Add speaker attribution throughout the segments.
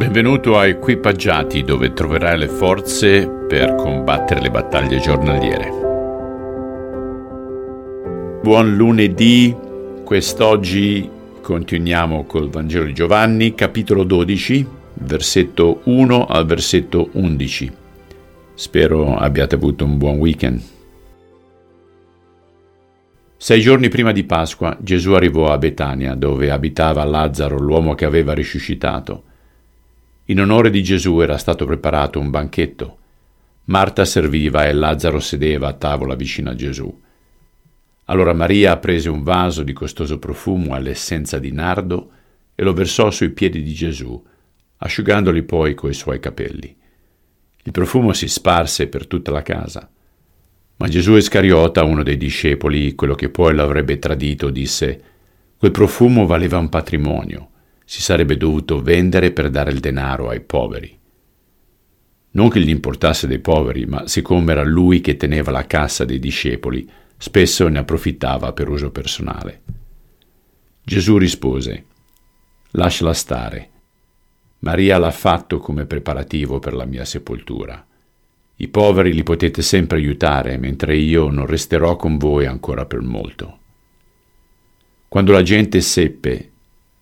Speaker 1: Benvenuto a Equipaggiati dove troverai le forze per combattere le battaglie giornaliere. Buon lunedì, quest'oggi continuiamo col Vangelo di Giovanni, capitolo 12, versetto 1 al versetto 11. Spero abbiate avuto un buon weekend. Sei giorni prima di Pasqua Gesù arrivò a Betania, dove abitava Lazzaro, l'uomo che aveva risuscitato. In onore di Gesù era stato preparato un banchetto. Marta serviva e Lazzaro sedeva a tavola vicino a Gesù. Allora Maria prese un vaso di costoso profumo all'essenza di nardo e lo versò sui piedi di Gesù, asciugandoli poi coi suoi capelli. Il profumo si sparse per tutta la casa. Ma Gesù Iscariota, uno dei discepoli, quello che poi l'avrebbe tradito, disse, quel profumo valeva un patrimonio, si sarebbe dovuto vendere per dare il denaro ai poveri. Non che gli importasse dei poveri, ma siccome era lui che teneva la cassa dei discepoli, spesso ne approfittava per uso personale. Gesù rispose, lasciala stare. Maria l'ha fatto come preparativo per la mia sepoltura. I poveri li potete sempre aiutare, mentre io non resterò con voi ancora per molto. Quando la gente seppe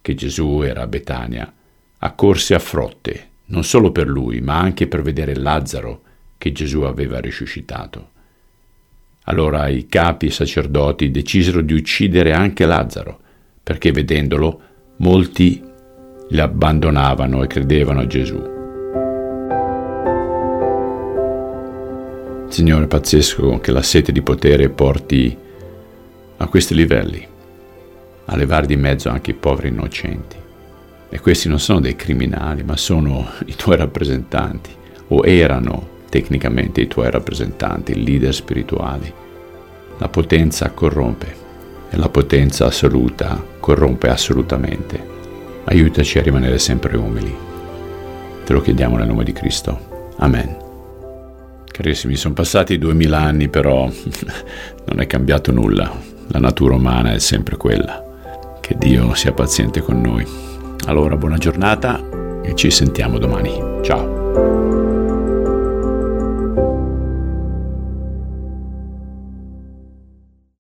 Speaker 1: che Gesù era a Betania, accorse a frotte, non solo per lui, ma anche per vedere Lazzaro che Gesù aveva risuscitato. Allora i capi sacerdoti decisero di uccidere anche Lazzaro, perché vedendolo molti li abbandonavano e credevano a Gesù. Signore, pazzesco che la sete di potere porti a questi livelli, a levare di mezzo anche i poveri innocenti. E questi non sono dei criminali, ma sono i tuoi rappresentanti, o erano tecnicamente i tuoi rappresentanti, i leader spirituali. La potenza corrompe e la potenza assoluta corrompe assolutamente. Aiutaci a rimanere sempre umili. Te lo chiediamo nel nome di Cristo. Amen. Carissimi, sono passati duemila anni, però non è cambiato nulla. La natura umana è sempre quella. Che Dio sia paziente con noi. Allora, buona giornata e ci sentiamo domani. Ciao.